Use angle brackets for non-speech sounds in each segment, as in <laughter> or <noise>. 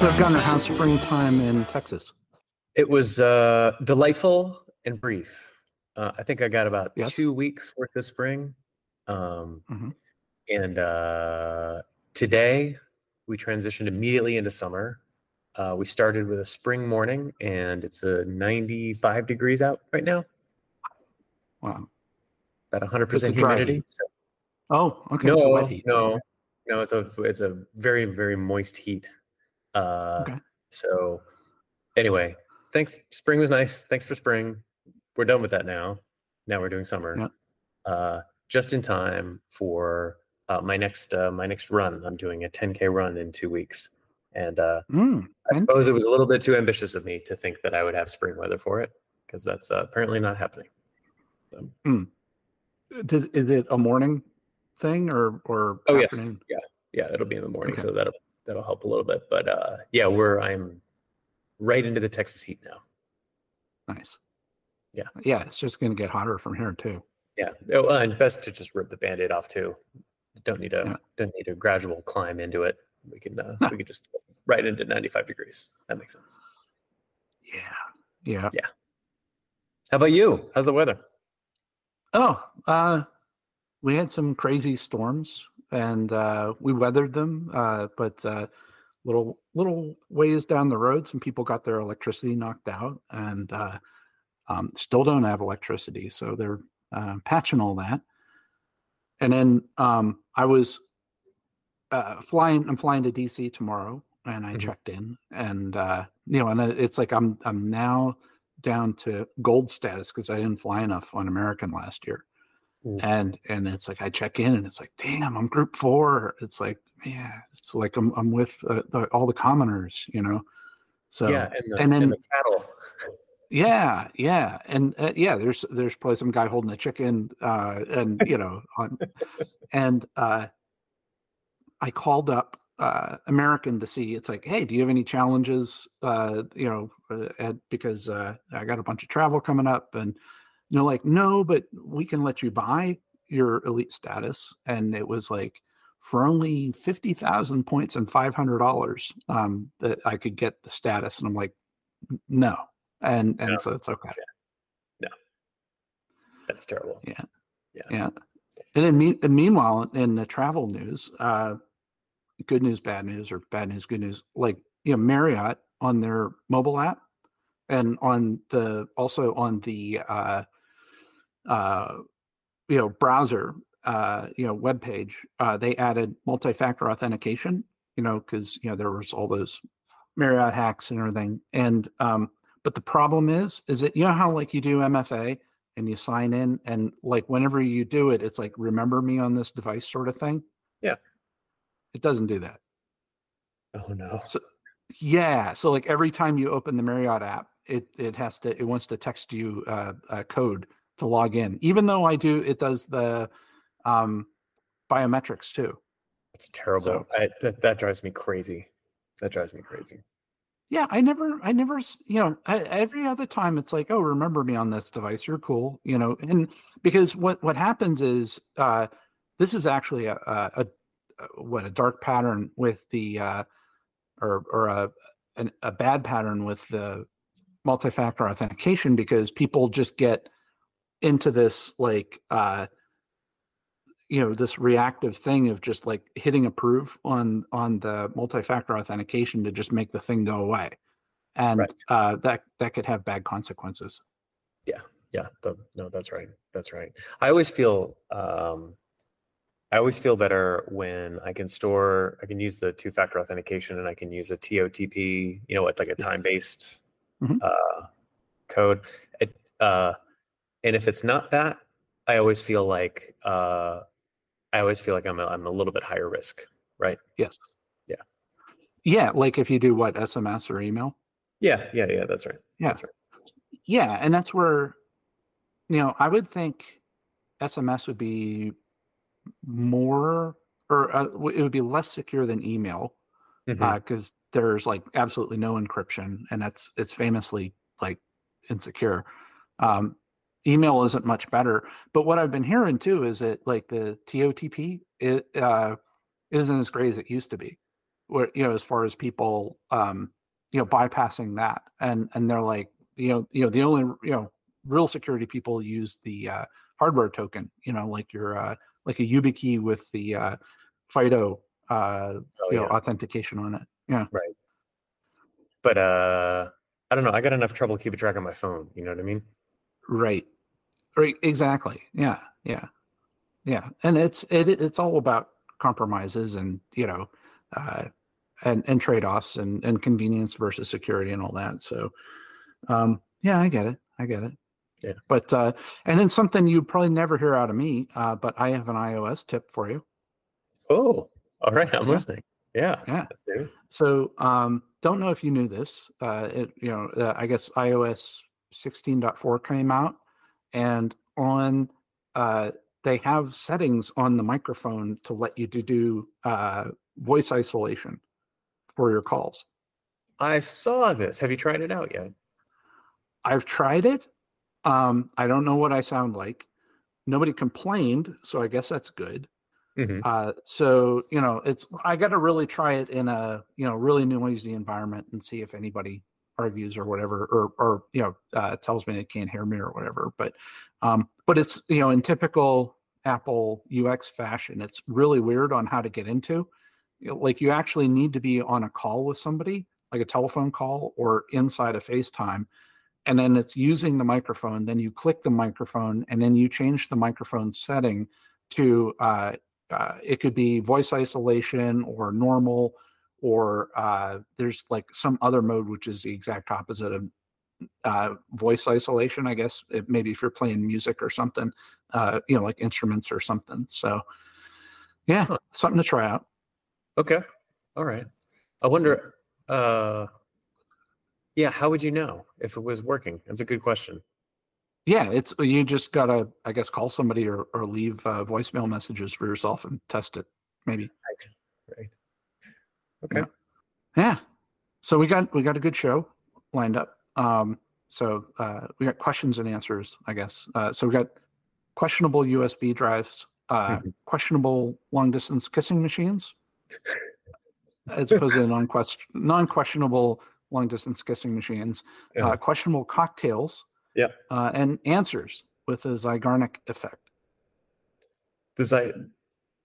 So, Gunnar, how's springtime in Texas? It was uh, delightful and brief. Uh, I think I got about Yes. two weeks worth of spring. Um, Mhm. And uh, today we transitioned immediately into summer. Uh, we started with a spring morning and it's a 95 degrees out right now, Wow. about 100% dry humidity. So- Oh, okay. it's a no, wet heat. no, no, it's a it's a very very moist heat. Uh, Okay. So anyway, thanks. Spring was nice. Thanks for spring. We're done with that now. Now we're doing summer. Yeah. Uh, just in time for uh, my next uh, my next run. I'm doing a 10k run in two weeks, and uh, Mm, I suppose it was a little bit too ambitious of me to think that I would have spring weather for it because that's uh, apparently not happening. Does, is it a morning thing or or Oh yes, yeah, yeah. It'll be in the morning, Okay. so that'll that'll help a little bit. But uh, yeah, we're I'm right into the Texas heat now. Nice. Yeah. Yeah, it's just going to get hotter from here too. Yeah, oh, uh, and best to just rip the band-aid off too. Don't need a Yeah. don't need a gradual climb into it. We can uh, we can just right into 95 degrees. That makes sense. Yeah yeah. Yeah. How about you? How's the weather? Oh, uh, we had some crazy storms and uh, we weathered them. Uh, but uh, little little ways down the road, some people got their electricity knocked out and uh, um, still don't have electricity. So they're uh, patching all that. And then um, I was uh, flying. I'm flying to DC tomorrow, and I Mhm. checked in, and uh, you know, and it's like I'm I'm now down to gold status because I didn't fly enough on American last year. Ooh. And and it's like I check in and it's like, damn, I'm group four. It's like, man, it's like I'm I'm with uh, the, all the commoners, you know. So yeah, and the, and and, then- the cattle. yeah, yeah, and uh, yeah, there's there's probably some guy holding a chicken, uh, and you know, on, and uh, I called up uh, American to see. It's like, hey, do you have any challenges? Uh, you know, uh, at, because uh, I got a bunch of travel coming up, and you know, like, no, but we can let you buy your elite status, and it was like for only fifty thousand points and five hundred dollars um, that I could get the status, and I'm like, no, and and No. so it's okay. No. That's terrible. Yeah. Yeah. Yeah. And then mean, meanwhile, in the travel news, uh, good news, bad news, or bad news, good news, like, you know, Marriott on their mobile app and on the, also on the, uh, uh, you know, browser, uh, you know, web page, uh, they added multi-factor authentication, you know, because, you know, there was all those Marriott hacks and everything. And, um, but the problem is, is that, you know, how like you do MFA and you sign in and like whenever you do it it's like remember me on this device sort of thing Yeah. It doesn't do that Oh no. So, yeah so like every time you open the marriott app it it has to it wants to text you uh, a code to log in even though i do it does the um biometrics too It's terrible. So- I, that, that drives me crazy. That drives me crazy. yeah i never i never you know I, every other time it's like oh remember me on this device you're cool you know and because what what happens is uh this is actually a, a, a a- what a dark pattern with the uh or or a an, a bad pattern with the multi-factor authentication because people just get into this like uh you know this reactive thing of just like hitting approve on on the multi-factor authentication to just make the thing go away and Right. uh that that could have bad consequences Yeah, yeah the, no, that's right. That's right. I always feel um, I always feel better when I can store, I can use the two-factor authentication, and I can use a TOTP. You know what, like a time-based Mhm. uh, code. It, uh, and if it's not that, I always feel like uh, I always feel like I'm a, I'm a little bit higher risk, right? yes Yeah. yeah like if you do what sms or email Yeah, yeah, yeah. That's right. Yeah. That's right. yeah and that's where you know i would think sms would be more or uh, it would be less secure than email because there's like absolutely no encryption and that's it's famously like insecure um email isn't much better. But what I've been hearing too is that like the TOTP it uh, isn't as great as it used to be. Where you know, as far as people um, you know bypassing that, and and they're like you know you know the only you know real security people use the uh, hardware token. You know, like your uh, like a YubiKey with the uh, FIDO uh, Oh, you know yeah. authentication on it. Yeah, Right. But uh, I don't know. I got enough trouble keeping track on my phone. You know what I mean? right, right, exactly. Yeah, yeah, yeah. And it's it it- it's all about compromises and you know uh, and and trade offs and and convenience versus security and all that. So um, yeah, I get it. I get it. Yeah. But uh, and then something you'd probably never hear out of me, uh, but I have an iOS tip for you. Oh, all right. I'm Yeah. listening. Yeah. Yeah. Let's do it. So, um, don't know if you knew this. Uh, it, you know, uh, I guess iOS 16.4 came out, and on uh, they have settings on the microphone to let you to do uh, voice isolation for your calls. I saw this. Have you tried it out yet? I've tried it. Um, I don't know what I sound like. Nobody complained, so I guess that's good. hmm Uh, so you know, it's I got to really try it in a you know really noisy environment and see if anybody argues or whatever, or or you know uh, tells me they can't hear me or whatever. But um, but it's you know in typical Apple UX fashion, it's really weird on how to get into. You know, like you actually need to be on a call with somebody, like a telephone call or inside a FaceTime. And then it's using the microphone. Then you click the microphone, and then you change the microphone setting to uh, uh, it could be voice isolation or normal or uh, there's like some other mode which is the exact opposite of uh, voice isolation i guess it, maybe if you're playing music or something uh, you know like instruments or something so yeah something to try out Okay. All right. I wonder. Uh, yeah. How would you know if it was working? That's a good question. yeah it's you just gotta i guess call somebody or, or leave uh, voicemail messages for yourself and test it maybe Right. Right. Okay. Yeah. yeah so we got we got a good show lined up um so uh we got questions and answers i guess uh so we got questionable usb drives uh Mhm. questionable long distance kissing machines as opposed to non-question non-questionable long distance kissing machines Yeah. uh questionable cocktails Yeah. uh and answers with a Zeigarnik effect The Zy-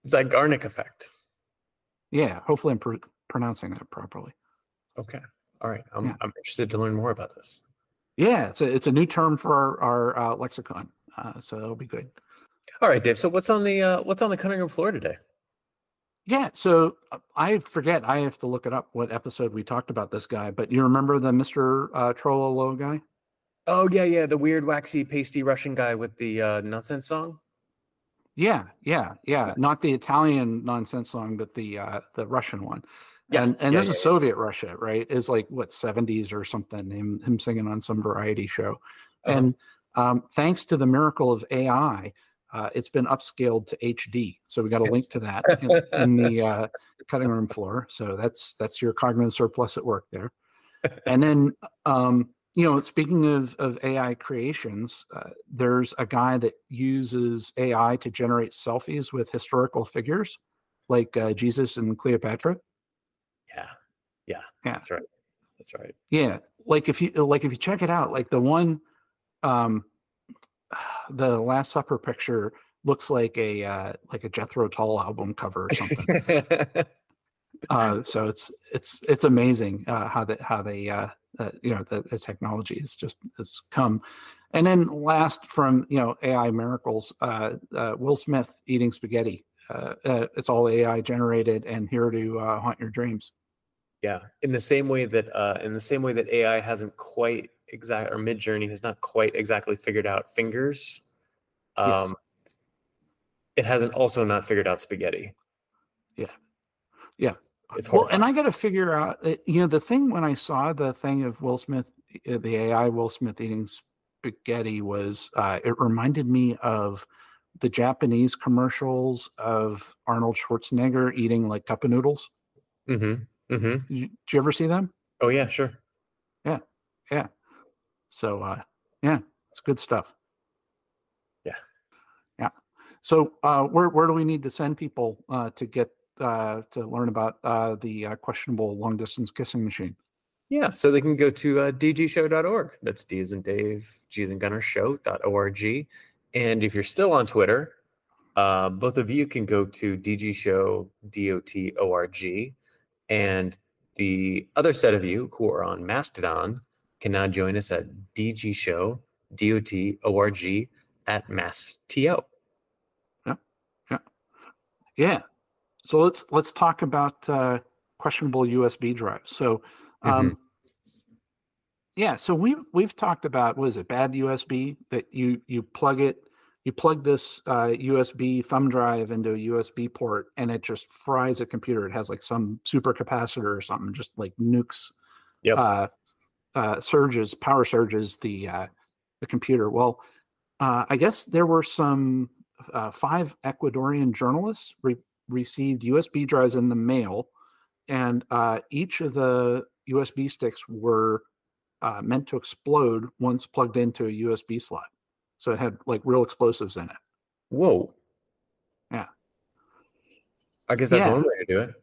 Zeigarnik effect. yeah hopefully i'm pr- pronouncing that properly Okay. All right. I'm, Yeah. I'm interested to learn more about this. yeah it's a, it's a new term for our, our uh, lexicon uh, so it'll be good All right, Dave. So what's on the uh, what's on the cutting room floor today? Yeah, so uh, I forget. I have to look it up. What episode we talked about this guy? But you remember the Mister uh, Trololo guy? Oh yeah, yeah, the weird waxy pasty Russian guy with the uh, nonsense song. Yeah, yeah, yeah. Not the Italian nonsense song, but the uh, the Russian one. Yeah, and and yeah, this is yeah, yeah. Soviet Russia, right? Is like what seventies or something. Him him singing on some variety show, Uh-huh. and um, thanks to the miracle of AI, uh, it's been upscaled to HD. So we got a link to that <laughs> in, in the uh, cutting room floor. So that's that's your cognitive surplus at work there. And then um, you know, speaking of of AI creations, uh, there's a guy that uses AI to generate selfies with historical figures like uh, Jesus and Cleopatra. Yeah, yeah, Yeah. that's right. That's right. Yeah, like if you like if you check it out, like the one, um, <sighs> the Last Supper picture looks like a uh, like a Jethro Tull album cover or something. <laughs> uh, so it's it's it's amazing uh, how that how they uh, uh, you know the, the technology is just has come. And then last from you know AI miracles, uh, uh, Will Smith eating spaghetti. Uh, uh, it's all AI generated and here to uh, haunt your dreams. yeah, in the same way that uh, in the same way that AI hasn't quite exact or Midjourney has not quite exactly figured out fingers. Um, It hasn't also not figured out spaghetti. Yeah. Yeah. It's Well, and I got to figure out, uh, you know, the thing when I saw the thing of Will Smith, uh, the AI Will Smith eating spaghetti was, uh, it reminded me of the Japanese commercials of Arnold Schwarzenegger eating like cup of noodles. Mm-hmm. Mm-hmm. Did you, did you ever see them? Oh yeah, sure. So, uh, yeah, it's good stuff. Yeah. Yeah. So uh, where where do we need to send people uh, to get uh, to learn about uh, the uh, questionable long distance kissing machine? Yeah, so they can go to uh, dgshow.org. That's D as in Dave, G as in Gunnar show.org. And if you're still on Twitter, uh, both of you can go to dgshow.org. And the other set of you who are on Mastodon can now join us at dgshow.org at Masto. Yeah, yeah, yeah. So let's let's talk about uh, questionable USB drives. So um, mm-hmm. Yeah, so we've we've talked about what is it bad USB that you you plug it you plug this uh, USB thumb drive into a USB port and it just fries a computer. It has like some super capacitor or something, just like nukes, yep. uh, uh, surges, power surges the uh, the computer. Well, uh, I guess there were some uh, five Ecuadorian journalists re- received USB drives in the mail, and uh, each of the USB sticks were uh, meant to explode once plugged into a USB slot. So it had like real explosives in it. Whoa. Yeah. I guess that's yeah. one way to do it.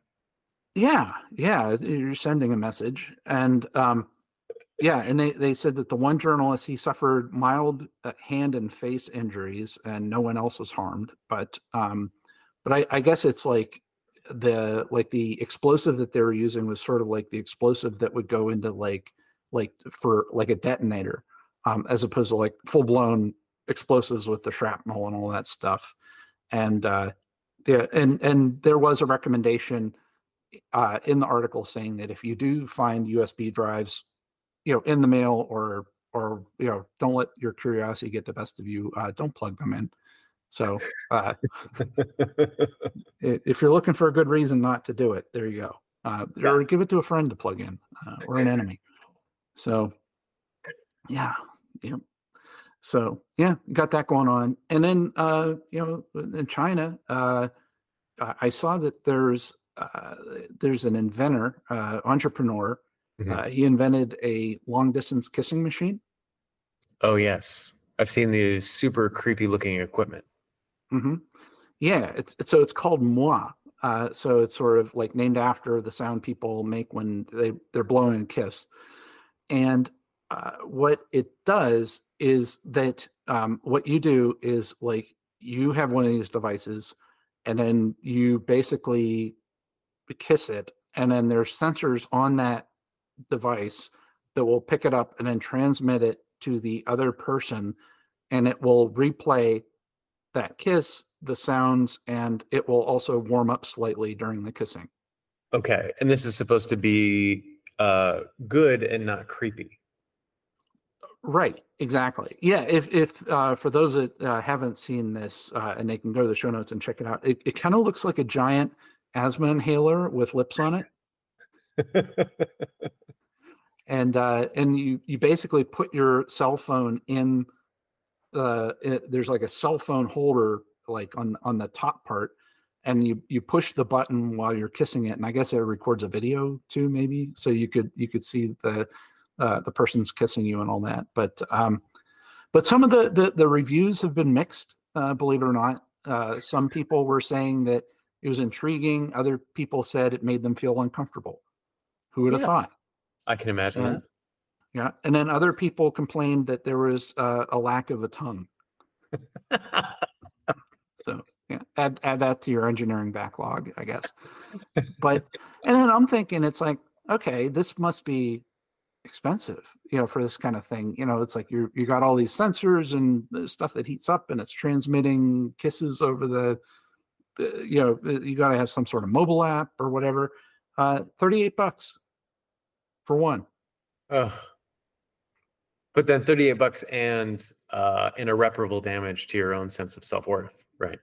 Yeah. Yeah. You're sending a message. And um, yeah. And they, they said that the one journalist, he suffered mild uh, hand and face injuries and no one else was harmed. But, um, but I, I guess it's like the like the explosive that they were using was sort of like the explosive that would go into like like for like a detonator um, as opposed to like full blown explosives with the shrapnel and all that stuff and uh yeah and and there was a recommendation uh in the article saying that if you do find usb drives you know in the mail or or you know don't let your curiosity get the best of you uh don't plug them in so uh, <laughs> if you're looking for a good reason not to do it, there you go. Uh, yeah. Or give it to a friend to plug in uh, or an <laughs> enemy. So, yeah, yeah. So yeah, got that going on. And then uh, you know, in China, uh, I saw that there's uh, there's an inventor, uh, entrepreneur. Mm-hmm. Uh, he invented a long distance kissing machine. Oh yes, I've seen the super creepy looking equipment. Mm-hmm. Yeah, it's, so it's called moi. Uh, so it's sort of like named after the sound people make when they they're blowing a kiss. And uh, what it does is that um, what you do is like you have one of these devices, and then you basically kiss it, and then there's sensors on that device that will pick it up and then transmit it to the other person, and it will replay that kiss, the sounds, and it will also warm up slightly during the kissing. Okay. And this is supposed to be uh, good and not creepy. Right, exactly. Yeah, if if uh, for those that uh, haven't seen this, uh, and they can go to the show notes and check it out, it, it kind of looks like a giant asthma inhaler with lips on it. <laughs> and uh, and you you basically put your cell phone in uh, it, there's like a cell phone holder like on on the top part and you you push the button while you're kissing it and i guess it records a video too maybe? So you could you could see the uh, the person's kissing you and all that but um but some of the the, the reviews have been mixed uh, believe it or not. Uh, some people were saying that it was intriguing other people said it made them feel uncomfortable who would have yeah, thought i can imagine and, that yeah, and then other people complained that there was uh, a lack of a tongue. so yeah, add add that to your engineering backlog, I guess. But and then I'm thinking it's like, okay, this must be expensive, you know, for this kind of thing. You know, it's like you you got all these sensors and stuff that heats up and it's transmitting kisses over the, the you know, you got to have some sort of mobile app or whatever. Uh, 38 bucks for one. Oh but then 38 bucks and uh, an irreparable damage to your own sense of self-worth, right?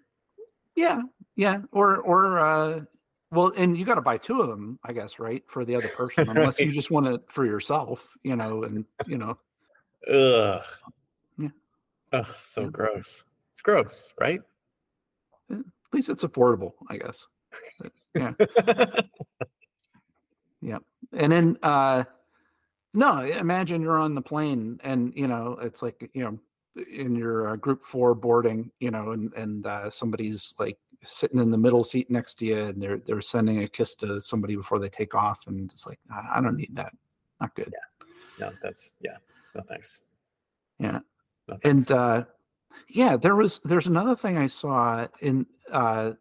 Yeah, yeah. Or or uh well, and you got to buy two of them, I guess, right, for the other person, <laughs> unless right. you just want it for yourself, you know, and you know. Ugh. Yeah. Ugh, so yeah. gross. It's gross, right? At least it's affordable, I guess. yeah. <laughs> yeah. And then uh no, imagine you're on the plane and you know it's like you know in your uh, group four boarding, you know, and and uh, somebody's like sitting in the middle seat next to you, and they're they're sending a kiss to somebody before they take off, and it's like I, I don't need that. Not good. Yeah. No, that's yeah. No thanks. Yeah. No, thanks. And uh, yeah, there was there's another thing I saw in uh,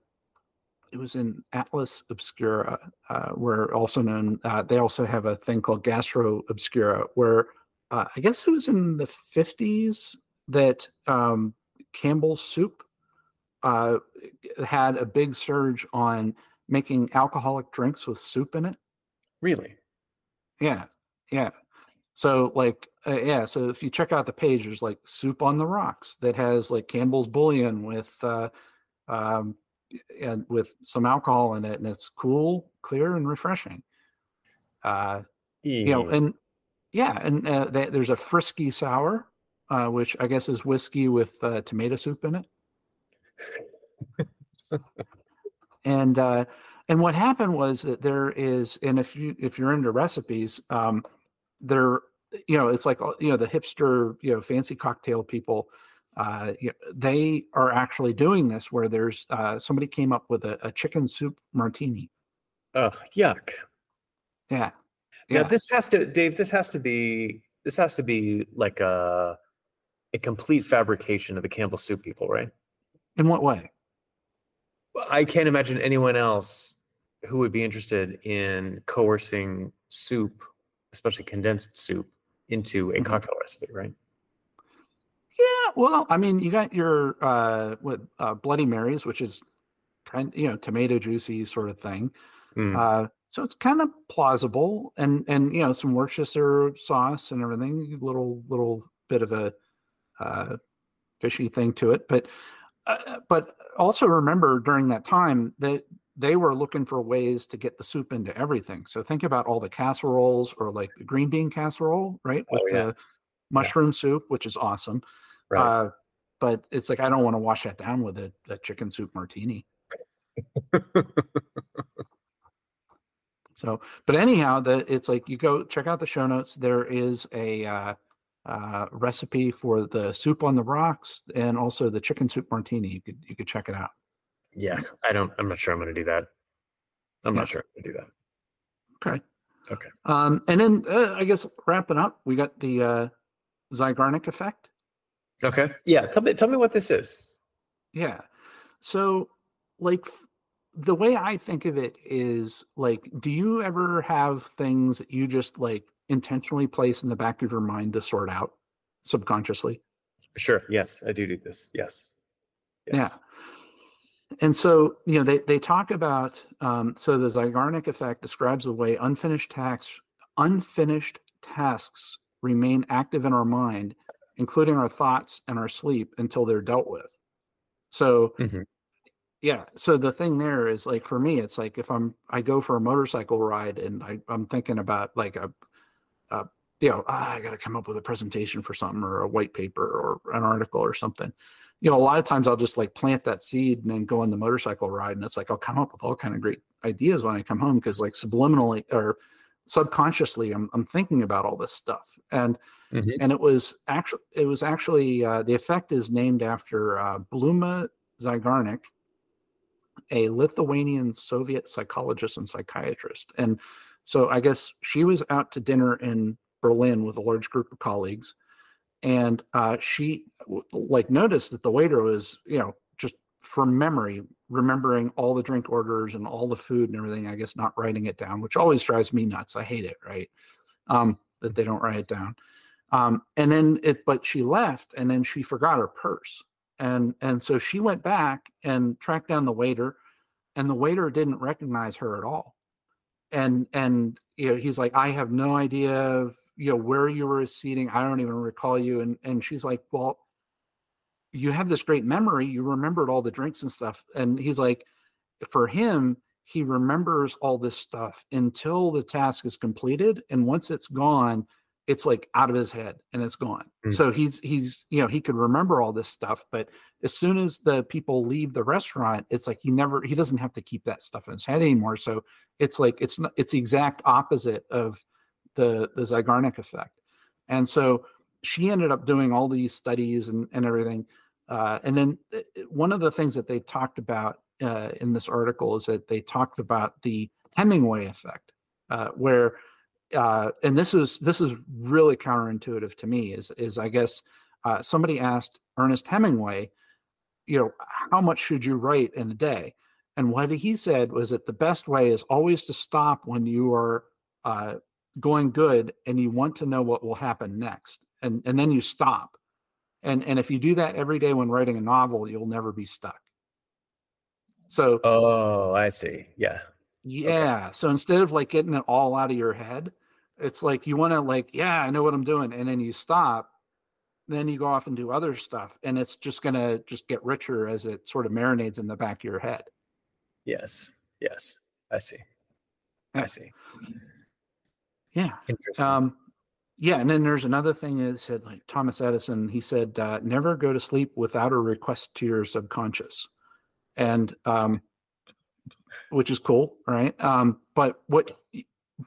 it was in Atlas Obscura, uh, where also known uh, they also have a thing called Gastro Obscura, where uh, I guess it was in the 50s that um, Campbell's Soup uh, had a big surge on making alcoholic drinks with soup in it. really, Yeah, yeah. So like, uh, yeah. So if you check out the page, there's like soup on the rocks that has like Campbell's bouillon with, uh, um, and with some alcohol in it, and it's cool, clear, and refreshing. Uh, you know, and yeah, and uh, th- there's a frisky sour, uh, which I guess is whiskey with uh, tomato soup in it. and uh, and what happened was that there is, and if you if you're into recipes, um, there, you know, it's like you know the hipster, you know, fancy cocktail people. Uh, they are actually doing this where there's uh, somebody came up with a, a chicken soup martini. oh, yuck. Yeah, Yeah, yeah. this has to, Dave. This has to be. This has to be like a a complete fabrication of the Campbell Soup people, right? In what way? I can't imagine anyone else who would be interested in coercing soup, especially condensed soup, into a Mhm. cocktail recipe, right? Yeah, well, I mean, you got your uh, what uh, Bloody Marys, which is kind, you know, tomato juicy sort of thing. Mm, Uh, so it's kind of plausible, and and you know, some Worcestershire sauce and everything, little little bit of a uh, fishy thing to it. But uh, but also remember during that time that they were looking for ways to get the soup into everything. So think about all the casseroles or like the green bean casserole, right? Oh, With yeah. the mushroom soup, which is awesome. right. Uh, but it's like I don't want to wash that down with a, a chicken soup martini. So, but anyhow, the it's like you go check out the show notes. There is a uh, uh, recipe for the soup on the rocks and also the chicken soup martini. You could you could check it out. yeah, I don't. I'm not sure I'm going to do that. I'm Yeah. not sure I'm going to do that. Okay. Okay. Um, and then uh, I guess wrapping up, we got the uh, Zeigarnik effect. Okay. Yeah. Tell me. Tell me what this is. Yeah. So, like, f- the way I think of it is like, do you ever have things that you just like intentionally place in the back of your mind to sort out subconsciously? Sure. Yes, I do do this. Yes. Yeah. Yes. And so, you know, they, they talk about, um, so the Zeigarnik effect describes the way unfinished tasks, unfinished tasks remain active in our mind, including our thoughts and our sleep until they're dealt with. So, Mhm. yeah. So the thing there is like, for me, it's like, if I'm, I go for a motorcycle ride and I, I'm thinking about like a, a you know, ah, I got to come up with a presentation for something or a white paper or an article or something you know, a lot of times I'll just like plant that seed and then go on the motorcycle ride. And it's like I'll come up with all kind of great ideas when I come home because like subliminally or subconsciously I'm I'm thinking about all this stuff. And Mhm. and it was actually it was actually uh, the effect is named after uh, Bluma Zeigarnik, a Lithuanian Soviet psychologist and psychiatrist. And so I guess she was out to dinner in Berlin with a large group of colleagues and uh, she like noticed that the waiter was you know from memory remembering all the drink orders and all the food and everything i guess not writing it down which always drives me nuts. I hate it right? Um, that they don't write it down. Um, and then it but she left and then she forgot her purse. And and so she went back and tracked down the waiter and the waiter didn't recognize her at all. And and you know he's like i have no idea of, you know where you were seating. I don't even recall you. And and she's like well you have this great memory you remembered all the drinks and stuff and he's like for him he remembers all this stuff until the task is completed and once it's gone it's like out of his head and it's gone Mm. so he's he's you know he could remember all this stuff but as soon as the people leave the restaurant it's like he never he doesn't have to keep that stuff in his head anymore so it's like it's not it's the exact opposite of the the Zeigarnik effect. And so she ended up doing all these studies and, and everything. Uh, and then uh, one of the things that they talked about uh, in this article is that they talked about the Hemingway effect, uh, where uh, and this is this is really counterintuitive to me. Is is I guess uh, somebody asked Ernest Hemingway, you know, how much should you write in a day? And what he said was that the best way is always to stop when you are uh, going good and you want to know what will happen next, and and then you stop. And and if you do that every day when writing a novel, you'll never be stuck. So oh, I see. Yeah. Yeah. Okay. So instead of like getting it all out of your head, it's like you want to like, yeah, I know what I'm doing, and then you stop. Then you go off and do other stuff, and it's just gonna just get richer as it sort of marinades in the back of your head. Yes. Yes. I see. Yeah. I see. Yeah. Interesting. Um, yeah, and then there's another thing that said like Thomas Edison. He said, uh, "Never go to sleep without a request to your subconscious," and um, which is cool, right? Um, but what,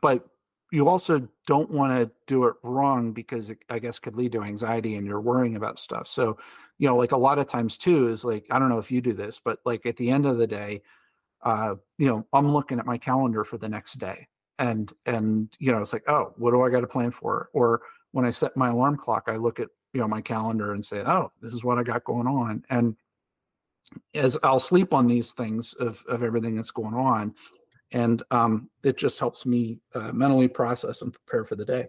but you also don't want to do it wrong because it, I guess could lead to anxiety and you're worrying about stuff. So, you know, like a lot of times too is like I don't know if you do this, but like at the end of the day, uh, you know, I'm looking at my calendar for the next day, and and you know, it's like, oh, what do I got to plan for? Or when I set my alarm clock, I look at you know my calendar and say, oh, this is what I got going on, and as I'll sleep on these things of of everything that's going on, and um, it just helps me uh, mentally process and prepare for the day.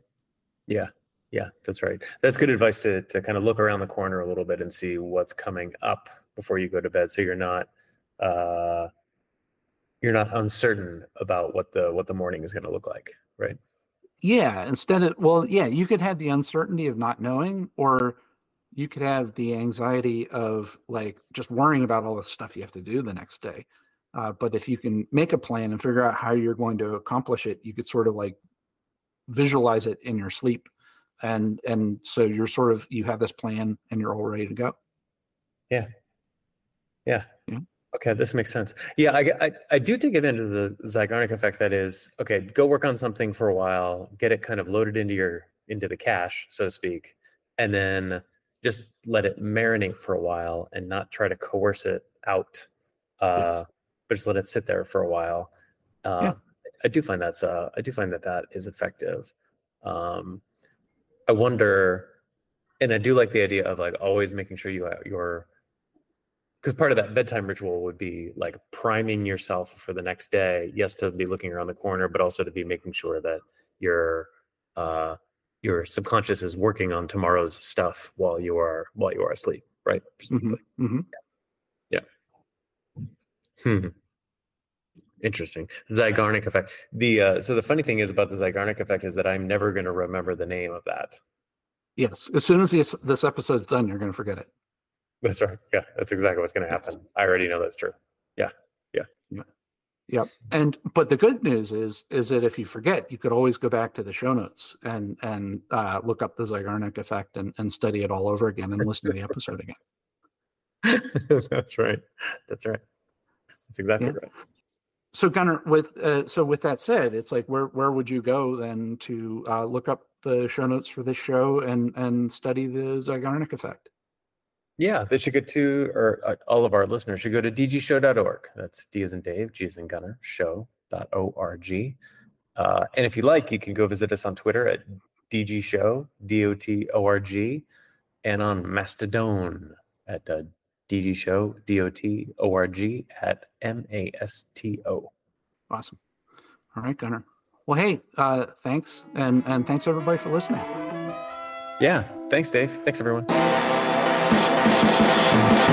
Yeah, yeah, that's right. That's good advice to to kind of look around the corner a little bit and see what's coming up before you go to bed, so you're not uh, you're not uncertain about what the what the morning is going to look like, right? Yeah. Instead of well, yeah, you could have the uncertainty of not knowing, or you could have the anxiety of like just worrying about all the stuff you have to do the next day. Uh, but if you can make a plan and figure out how you're going to accomplish it, you could sort of like visualize it in your sleep, and and so you're sort of you have this plan and you're all ready to go. Yeah, yeah, yeah. Okay, this makes sense. Yeah, I, I, I do take advantage of the Zeigarnik effect. That is, okay, go work on something for a while, get it kind of loaded into your into the cache, so to speak, and then just let it marinate for a while and not try to coerce it out. Uh, yes but just let it sit there for a while. Uh, yeah. I do find that's uh, I do find that that is effective. Um, I wonder, and I do like the idea of like always making sure you your because part of that bedtime ritual would be like priming yourself for the next day. Yes, to be looking around the corner, but also to be making sure that your uh, your subconscious is working on tomorrow's stuff while you are while you are asleep, right? Mm-hmm. Mm-hmm. Yeah. Hmm. Interesting. Zeigarnik effect. The uh, so the funny thing is about the Zeigarnik effect is that I'm never going to remember the name of that. Yes, as soon as this this episode's done, you're going to forget it. That's right. Yeah, that's exactly what's going to happen. I already know that's true. Yeah, yeah, yeah, yeah. And but the good news is is that if you forget, you could always go back to the show notes and and uh, look up the Zeigarnik effect and and study it all over again and listen to the episode again. <laughs> that's right. That's right. That's exactly yeah. right. So Gunnar, with uh, so with that said, it's like where where would you go then to uh, look up the show notes for this show and and study the Zeigarnik effect? Yeah, they should go to, or uh, all of our listeners should go to dgshow.org. That's D as in Dave, G as in Gunnar, show.org. Uh, and if you like, you can go visit us on Twitter at dgshow, D O T O R G, and on Mastodon at uh, DG Show, D O T O R G at M A S T O. Awesome. All right, Gunnar. Well, hey, uh, thanks. And, and thanks everybody for listening. Yeah. Thanks, Dave. Thanks, everyone. Thank you.